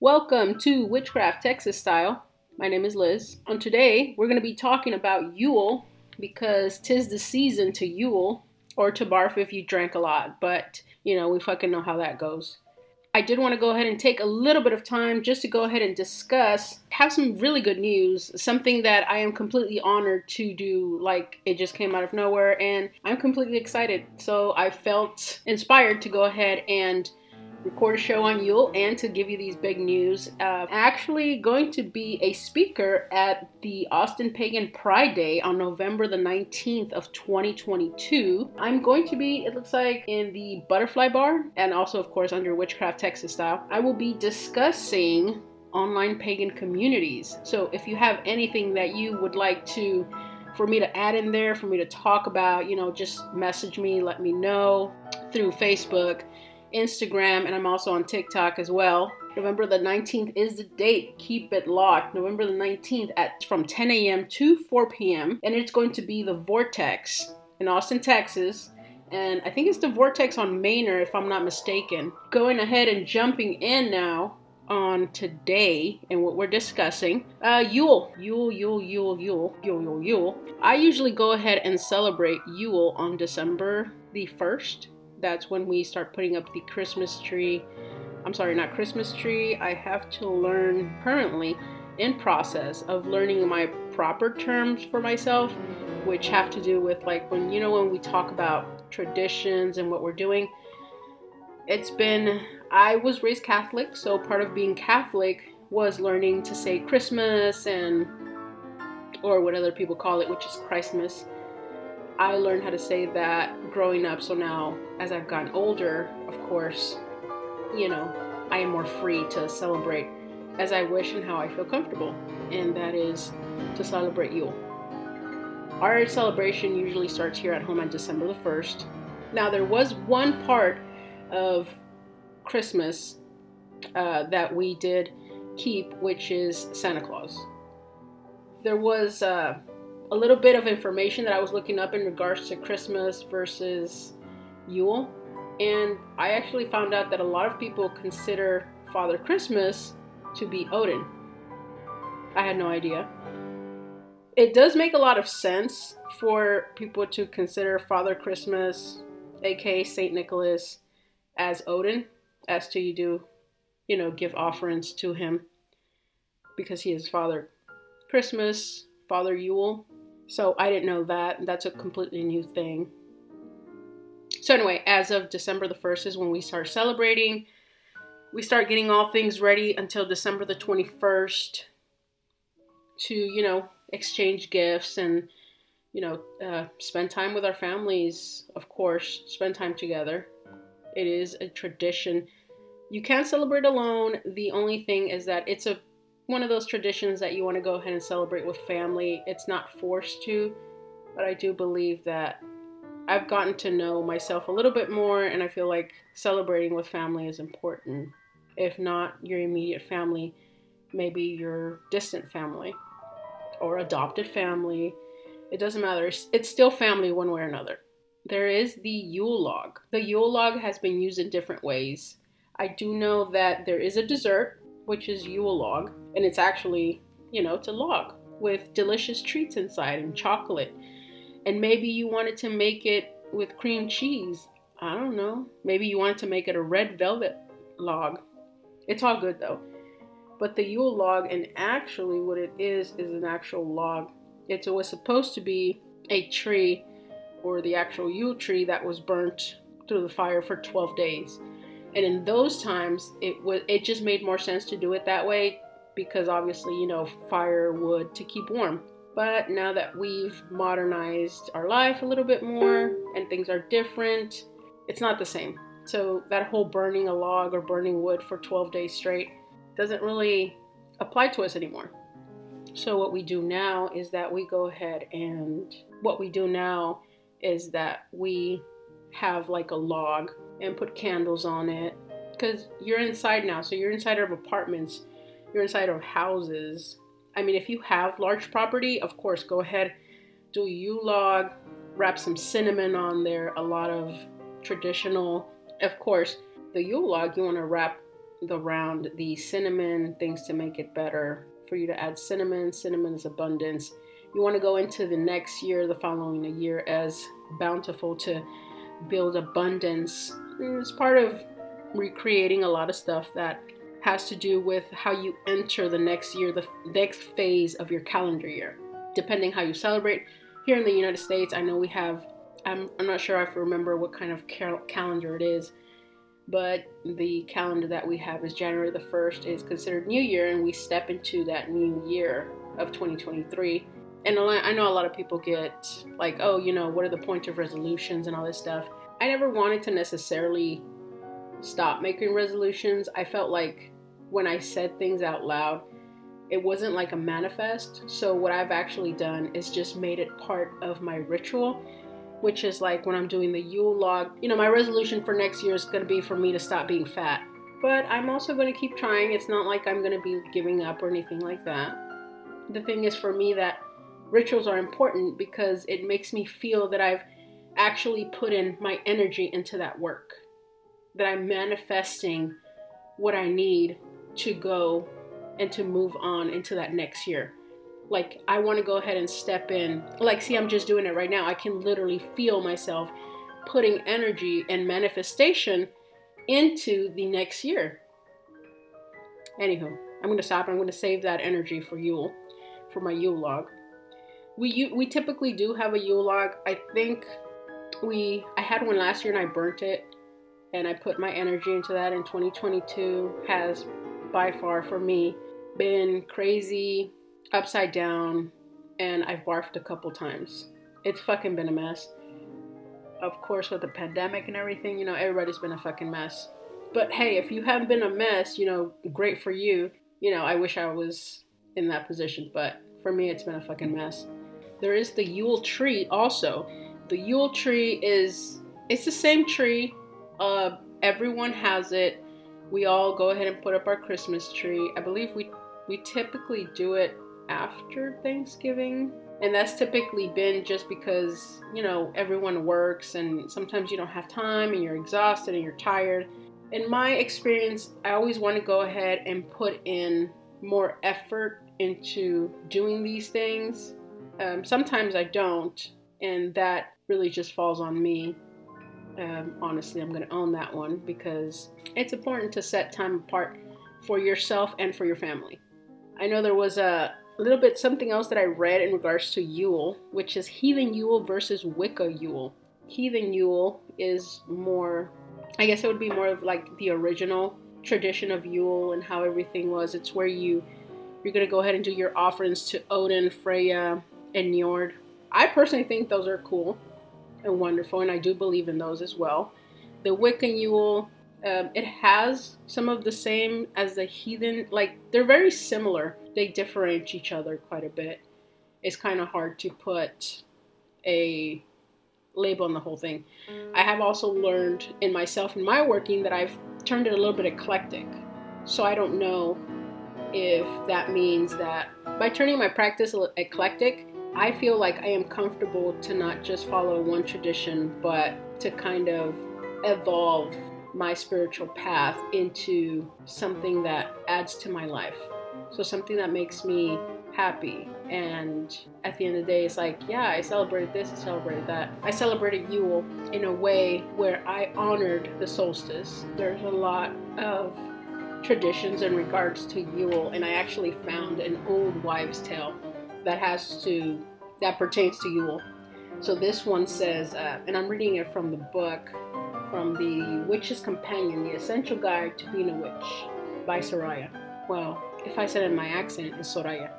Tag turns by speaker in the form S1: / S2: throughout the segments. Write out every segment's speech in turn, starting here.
S1: Welcome to Witchcraft Texas Style. My name is Liz. On today, we're going to be talking about Yule because tis the season to Yule or to barf if you drank a lot, but you know, we fucking know how that goes. I did want to go ahead and take a little bit of time just to go ahead and discuss, have some really good news, something that I am completely honored to do. Like it just came out of nowhere, and I'm completely excited. So I felt inspired to go ahead and record a show on Yule and to give you these big news. Uh, actually, going to be a speaker at the Austin Pagan Pride Day on November the 19th of 2022. I'm going to be, it looks like, in the Butterfly Bar and also, of course, under Witchcraft Texas style. I will be discussing online pagan communities. So if you have anything that you would like to for me to add in there, for me to talk about, you know, just message me, let me know through Facebook. Instagram, and I'm also on TikTok as well. November the 19th is the date. Keep it locked. November the 19th at from 10 a.m. to 4 p.m. and it's going to be the Vortex in Austin, Texas. And I think it's the Vortex on Manor, if I'm not mistaken. Going ahead and jumping in now on today and what we're discussing uh, Yule. Yule, Yule, Yule, Yule, Yule, Yule, Yule. I usually go ahead and celebrate Yule on December the 1st that's when we start putting up the Christmas tree. I'm sorry, not Christmas tree. I have to learn currently in process of learning my proper terms for myself, which have to do with like when you know when we talk about traditions and what we're doing. It's been I was raised Catholic, so part of being Catholic was learning to say Christmas and or what other people call it, which is Christmas. I learned how to say that growing up. So now, as I've gotten older, of course, you know, I am more free to celebrate as I wish and how I feel comfortable. And that is to celebrate Yule. Our celebration usually starts here at home on December the 1st. Now, there was one part of Christmas uh, that we did keep, which is Santa Claus. There was. Uh, a little bit of information that I was looking up in regards to Christmas versus Yule. And I actually found out that a lot of people consider Father Christmas to be Odin. I had no idea. It does make a lot of sense for people to consider Father Christmas, aka Saint Nicholas, as Odin, as to you do, you know, give offerings to him because he is Father Christmas, Father Yule, so I didn't know that. That's a completely new thing. So, anyway, as of December the 1st is when we start celebrating. We start getting all things ready until December the 21st to, you know, exchange gifts and, you know, uh, spend time with our families, of course, spend time together. It is a tradition. You can't celebrate alone. The only thing is that it's a one of those traditions that you want to go ahead and celebrate with family. It's not forced to, but I do believe that I've gotten to know myself a little bit more, and I feel like celebrating with family is important. If not your immediate family, maybe your distant family or adopted family. It doesn't matter. It's still family one way or another. There is the Yule log. The Yule log has been used in different ways. I do know that there is a dessert which is Yule log, and it's actually, you know, it's a log with delicious treats inside and chocolate. And maybe you wanted to make it with cream cheese. I don't know. Maybe you wanted to make it a red velvet log. It's all good though. But the Yule log, and actually what it is, is an actual log. It was supposed to be a tree or the actual Yule tree that was burnt through the fire for 12 days. And in those times, it was it just made more sense to do it that way because obviously, you know, firewood to keep warm. But now that we've modernized our life a little bit more and things are different, it's not the same. So that whole burning a log or burning wood for 12 days straight doesn't really apply to us anymore. So what we do now is that we go ahead and what we do now is that we have like a log and put candles on it because you're inside now. So you're inside of apartments, you're inside of houses. I mean, if you have large property, of course, go ahead, do Yule log, wrap some cinnamon on there, a lot of traditional. Of course, the Yule log, you want to wrap around the cinnamon, things to make it better. For you to add cinnamon, cinnamon is abundance. You want to go into the next year, the following year, as bountiful to build abundance. It's part of recreating a lot of stuff that has to do with how you enter the next year, the next phase of your calendar year, depending how you celebrate. Here in the United States, I know we have, I'm, I'm not sure if I remember what kind of cal- calendar it is, but the calendar that we have is January the 1st is considered New Year, and we step into that new year of 2023. And I know a lot of people get like, oh, you know, what are the points of resolutions and all this stuff. I never wanted to necessarily stop making resolutions. I felt like when I said things out loud, it wasn't like a manifest. So, what I've actually done is just made it part of my ritual, which is like when I'm doing the Yule log. You know, my resolution for next year is going to be for me to stop being fat. But I'm also going to keep trying. It's not like I'm going to be giving up or anything like that. The thing is for me that rituals are important because it makes me feel that I've actually put in my energy into that work that I'm manifesting what I need to go and to move on into that next year. Like, I want to go ahead and step in. Like, see, I'm just doing it right now. I can literally feel myself putting energy and manifestation into the next year. Anywho, I'm going to stop. I'm going to save that energy for Yule, for my Yule log. We, we typically do have a Yule log. I think we I had one last year and I burnt it and I put my energy into that. in 2022 has by far for me been crazy, upside down, and I've barfed a couple times. It's fucking been a mess. Of course, with the pandemic and everything, you know, everybody's been a fucking mess. But hey, if you haven't been a mess, you know, great for you. You know, I wish I was in that position, but for me, it's been a fucking mess. There is the Yule tree also. The Yule tree is, it's the same tree uh, everyone has it. We all go ahead and put up our Christmas tree. I believe we we typically do it after Thanksgiving. And that's typically been just because, you know, everyone works and sometimes you don't have time and you're exhausted and you're tired. In my experience, I always want to go ahead and put in more effort into doing these things. Um, sometimes I don't, and that really just falls on me. Um, honestly, I'm going to own that one because it's important to set time apart for yourself and for your family. I know there was a little bit something else that I read in regards to Yule, which is Heathen Yule versus Wicca Yule. Heathen Yule is more, I guess it would be more of like the original tradition of Yule and how everything was. It's where you you're gonna go ahead and do your offerings to Odin, Freya, and Njord. I personally think those are cool and wonderful, and I do believe in those as well. The Wiccan Yule, um, it has some of the same as the heathen. Like they're very similar. They differentiate each other quite a bit. It's kind of hard to put a label on the whole thing. I have also learned in myself in my working that I've turned it a little bit eclectic. So I don't know if that means that by turning my practice eclectic, I feel like I am comfortable to not just follow one tradition, but to kind of evolve my spiritual path into something that adds to my life. So, something that makes me happy. And at the end of the day, it's like, yeah, I celebrated this, I celebrated that. I celebrated Yule in a way where I honored the solstice. There's a lot of traditions in regards to Yule, and I actually found an old wives' tale that has to that pertains to Yule. So this one says, uh, and I'm reading it from the book, from the Witch's Companion: The Essential Guide to Being a Witch by Soraya. Well, if I said it in my accent, it's Soraya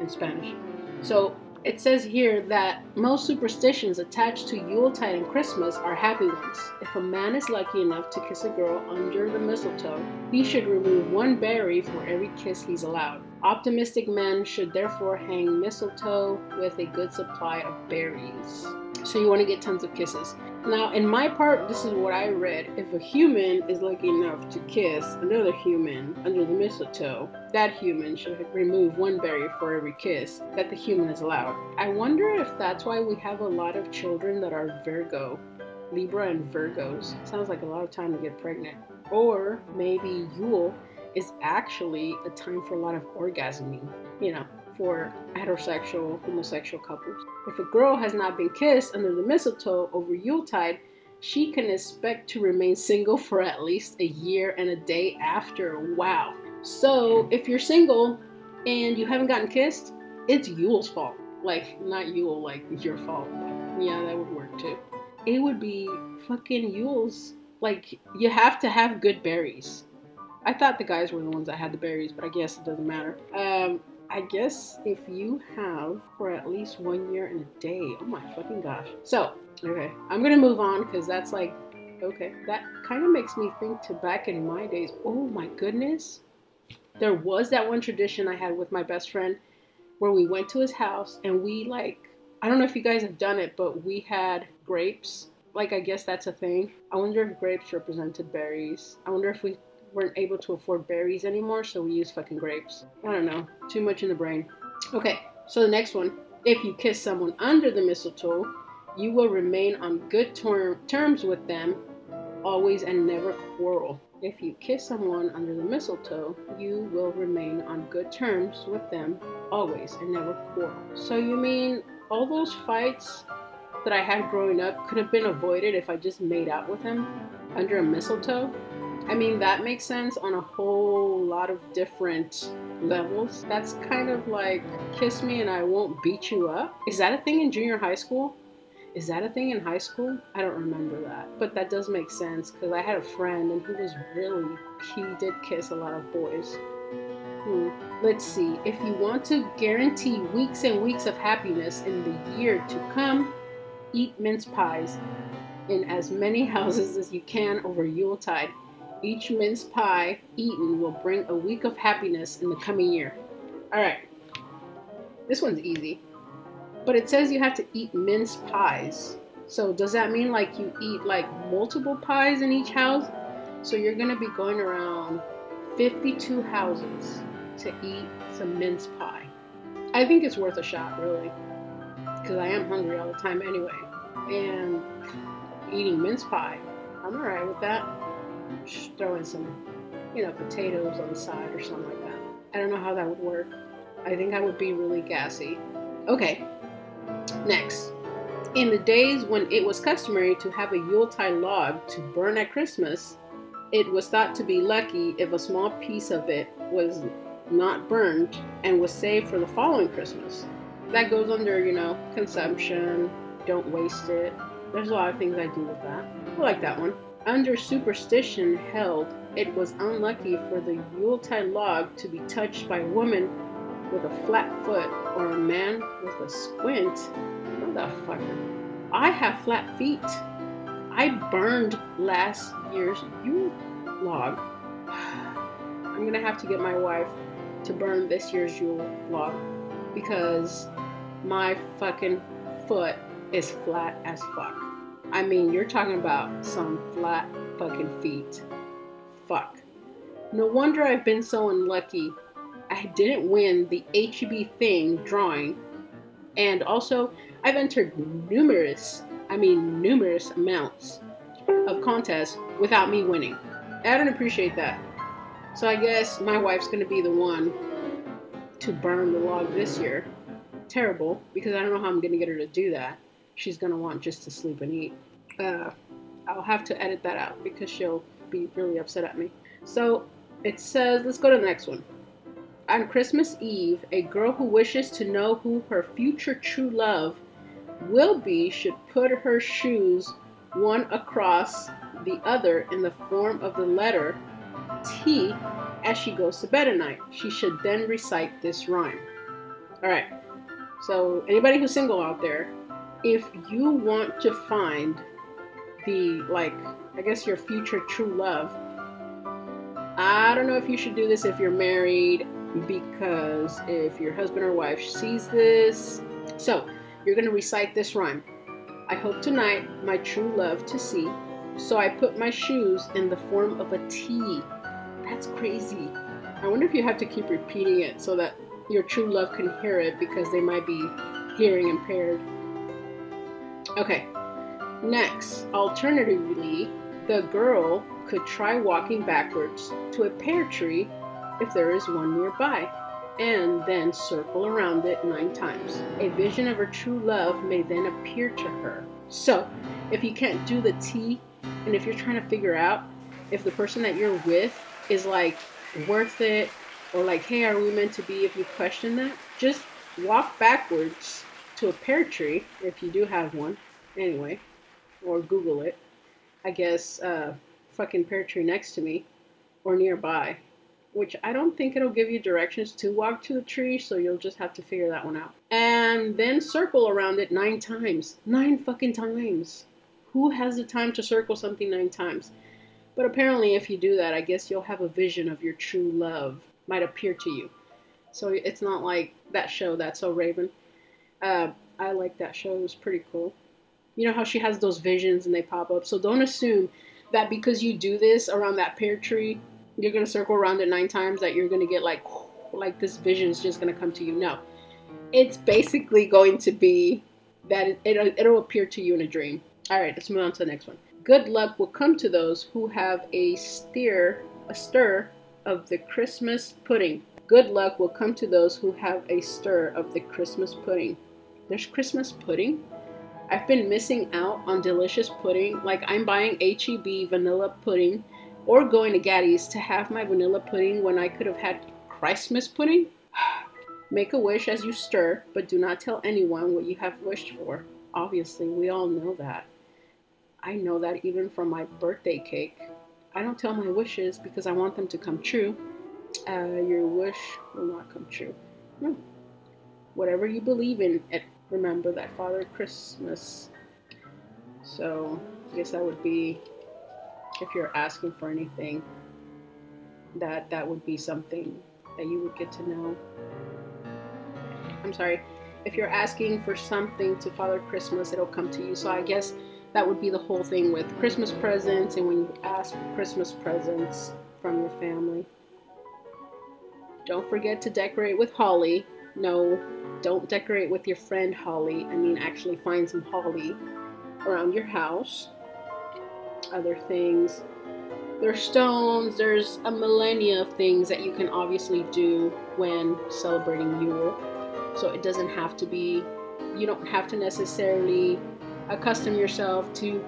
S1: in Spanish. So it says here that most superstitions attached to Yuletide and Christmas are happy ones. If a man is lucky enough to kiss a girl under the mistletoe, he should remove one berry for every kiss he's allowed. Optimistic men should therefore hang mistletoe with a good supply of berries. So you want to get tons of kisses. Now, in my part, this is what I read. If a human is lucky enough to kiss another human under the mistletoe, that human should remove one berry for every kiss that the human is allowed. I wonder if that's why we have a lot of children that are Virgo, Libra, and Virgos. Sounds like a lot of time to get pregnant. Or maybe Yule is actually a time for a lot of orgasming, you know, for heterosexual, homosexual couples. If a girl has not been kissed under the mistletoe over Yuletide, she can expect to remain single for at least a year and a day after. Wow. So if you're single and you haven't gotten kissed, it's Yule's fault. Like, not Yule, like your fault. Yeah, that would work too. It would be fucking Yule's. Like, you have to have good berries. I thought the guys were the ones that had the berries, but I guess it doesn't matter. Um, I guess if you have for at least one year and a day. Oh my fucking gosh. So, okay, I'm gonna move on because that's like, okay, that kind of makes me think to back in my days. Oh my goodness. There was that one tradition I had with my best friend where we went to his house and we like, I don't know if you guys have done it, but we had grapes. Like, I guess that's a thing. I wonder if grapes represented berries. I wonder if we weren't able to afford berries anymore, so we used fucking grapes. I don't know. Too much in the brain. Okay, so the next one. If you kiss someone under the mistletoe, you will remain on good ter- terms with them always and never quarrel. If you kiss someone under the mistletoe, you will remain on good terms with them always and never quarrel. So you mean all those fights that I had growing up could have been avoided if I just made out with him under a mistletoe? I mean, that makes sense on a whole lot of different levels. That's kind of like kiss me and I won't beat you up. Is that a thing in junior high school? Is that a thing in high school? I don't remember that. But that does make sense because I had a friend and he was really, he did kiss a lot of boys. Hmm. Let's see. If you want to guarantee weeks and weeks of happiness in the year to come, eat mince pies in as many houses as you can over Yuletide. Each mince pie eaten will bring a week of happiness in the coming year. All right. This one's easy. But it says you have to eat mince pies. So does that mean like you eat like multiple pies in each house? So you're going to be going around 52 houses to eat some mince pie. I think it's worth a shot, really. Because I am hungry all the time anyway. And eating mince pie, I'm alright with that. Throw in some, you know, potatoes on the side or something like that. I don't know how that would work. I think I would be really gassy. Okay, Next, in the days when it was customary to have a Yuletide log to burn at Christmas, it was thought to be lucky if a small piece of it was not burned and was saved for the following Christmas. That goes under, you know, consumption, don't waste it. There's a lot of things I do with that. I like that one. Under superstition held, it was unlucky for the Yuletide log to be touched by a woman with a flat foot or a man with a squint, motherfucker. I have flat feet. I burned last year's Yule log. I'm gonna have to get my wife to burn this year's Yule log because my fucking foot is flat as fuck. I mean, you're talking about some flat fucking feet. Fuck. No wonder I've been so unlucky I didn't win the HEB thing drawing. And also, I've entered numerous, I mean, numerous amounts of contests without me winning. I don't appreciate that. So I guess my wife's gonna be the one to burn the log this year. Terrible, because I don't know how I'm gonna get her to do that. She's gonna want just to sleep and eat. Uh, I'll have to edit that out because she'll be really upset at me. So it says, let's go to the next one. On Christmas Eve, a girl who wishes to know who her future true love will be should put her shoes one across the other in the form of the letter T as she goes to bed at night. She should then recite this rhyme. All right. So, anybody who's single out there, if you want to find the, like, I guess your future true love, I don't know if you should do this if you're married because if your husband or wife sees this, so you're going to recite this rhyme. I hope tonight my true love to see, so I put my shoes in the form of a T. That's crazy. I wonder if you have to keep repeating it so that your true love can hear it because they might be hearing impaired. Okay, next, alternatively, the girl could try walking backwards to a pear tree if there is one nearby, and then circle around it nine times. A vision of her true love may then appear to her. So, if you can't do the T, and if you're trying to figure out if the person that you're with is like worth it, or like, hey, are we meant to be, if you question that, just walk backwards to a pear tree, if you do have one, anyway, or Google it. I guess, uh, fucking pear tree next to me or nearby, which I don't think it'll give you directions to walk to the tree, so you'll just have to figure that one out. And then circle around it nine times. Nine fucking times. Who has the time to circle something nine times? But apparently, if you do that, I guess you'll have a vision of your true love might appear to you. So it's not like that show, That's So Raven. Uh, I like that show. It was pretty cool. You know how she has those visions and they pop up. So don't assume that because you do this around that pear tree, you're gonna circle around it nine times that you're gonna get like like this vision is just gonna come to you. No, it's basically going to be that it, it'll, it'll appear to you in a dream. All right, let's move on to the next one. Good luck will come to those who have a stir a stir of the Christmas pudding. Good luck will come to those who have a stir of the Christmas pudding. There's Christmas pudding? I've been missing out on delicious pudding. Like I'm buying HEB vanilla pudding or going to Gatti's to have my vanilla pudding when I could have had Christmas pudding. Make a wish as you stir, but do not tell anyone what you have wished for. Obviously, we all know that. I know that even from my birthday cake. I don't tell my wishes because I want them to come true. Uh, your wish will not come true. No. Whatever you believe in, remember that Father Christmas. So I guess that would be if you're asking for anything, that that would be something that you would get to know. I'm sorry, if you're asking for something to Father Christmas, it'll come to you. So I guess that would be the whole thing with Christmas presents and when you ask for Christmas presents from your family. Don't forget to decorate with holly. No, don't decorate with your friend holly. I mean, actually find some holly around your house. Other things. There's stones, there's a millennia of things that you can obviously do when celebrating Yule. So it doesn't have to be, you don't have to necessarily accustom yourself to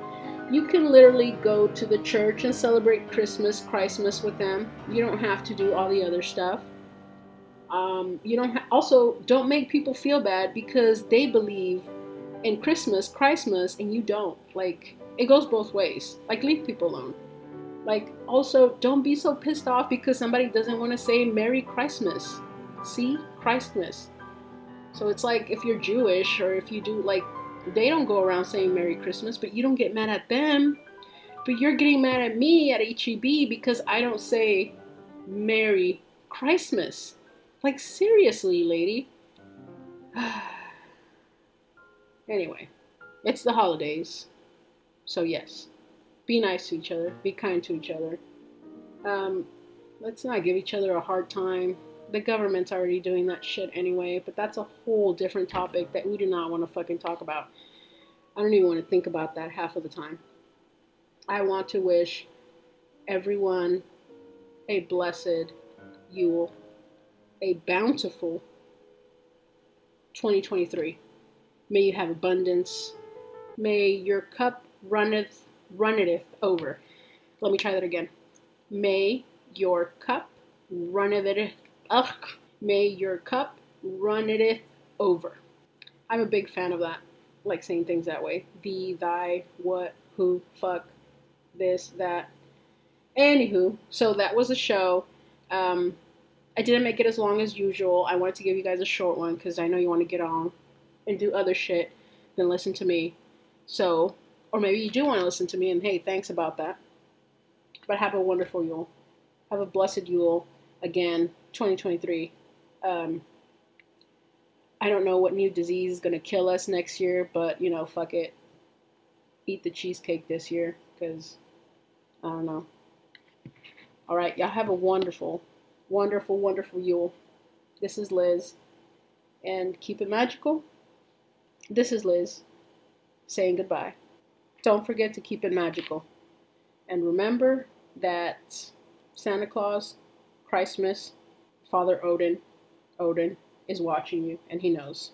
S1: you can literally go to the church and celebrate Christmas, Christmas with them. You don't have to do all the other stuff. Um, you don't ha- also don't make people feel bad because they believe in Christmas, Christmas, and you don't. Like it goes both ways. Like leave people alone. Like also don't be so pissed off because somebody doesn't want to say Merry Christmas. See, Christmas. So it's like if you're Jewish or if you do like they don't go around saying Merry Christmas, but you don't get mad at them. But you're getting mad at me at HEB because I don't say Merry Christmas. Like, seriously, lady. anyway, it's the holidays. So, yes, be nice to each other, be kind to each other. Um, let's not give each other a hard time. The government's already doing that shit anyway, but that's a whole different topic that we do not want to fucking talk about. I don't even want to think about that half of the time. I want to wish everyone a blessed Yule a bountiful 2023. May you have abundance. May your cup runneth runneth over. Let me try that again. May your cup runneth ugh, may your cup runneth over. I'm a big fan of that. like saying things that way. The, thy, what, who, fuck, this, that. Anywho, so that was a show. Um, I didn't make it as long as usual. I wanted to give you guys a short one because I know you want to get on and do other shit than listen to me. So, or maybe you do want to listen to me, and hey, thanks about that. But have a wonderful Yule. Have a blessed Yule. Again, 2023. Um, I don't know what new disease is going to kill us next year, but you know, fuck it. Eat the cheesecake this year because I don't know. All right, y'all have a wonderful wonderful, wonderful Yule. This is Liz. And keep it magical. This is Liz saying goodbye. Don't forget to keep it magical. And remember that Santa Claus, Christmas, Father Odin, Odin is watching you and he knows.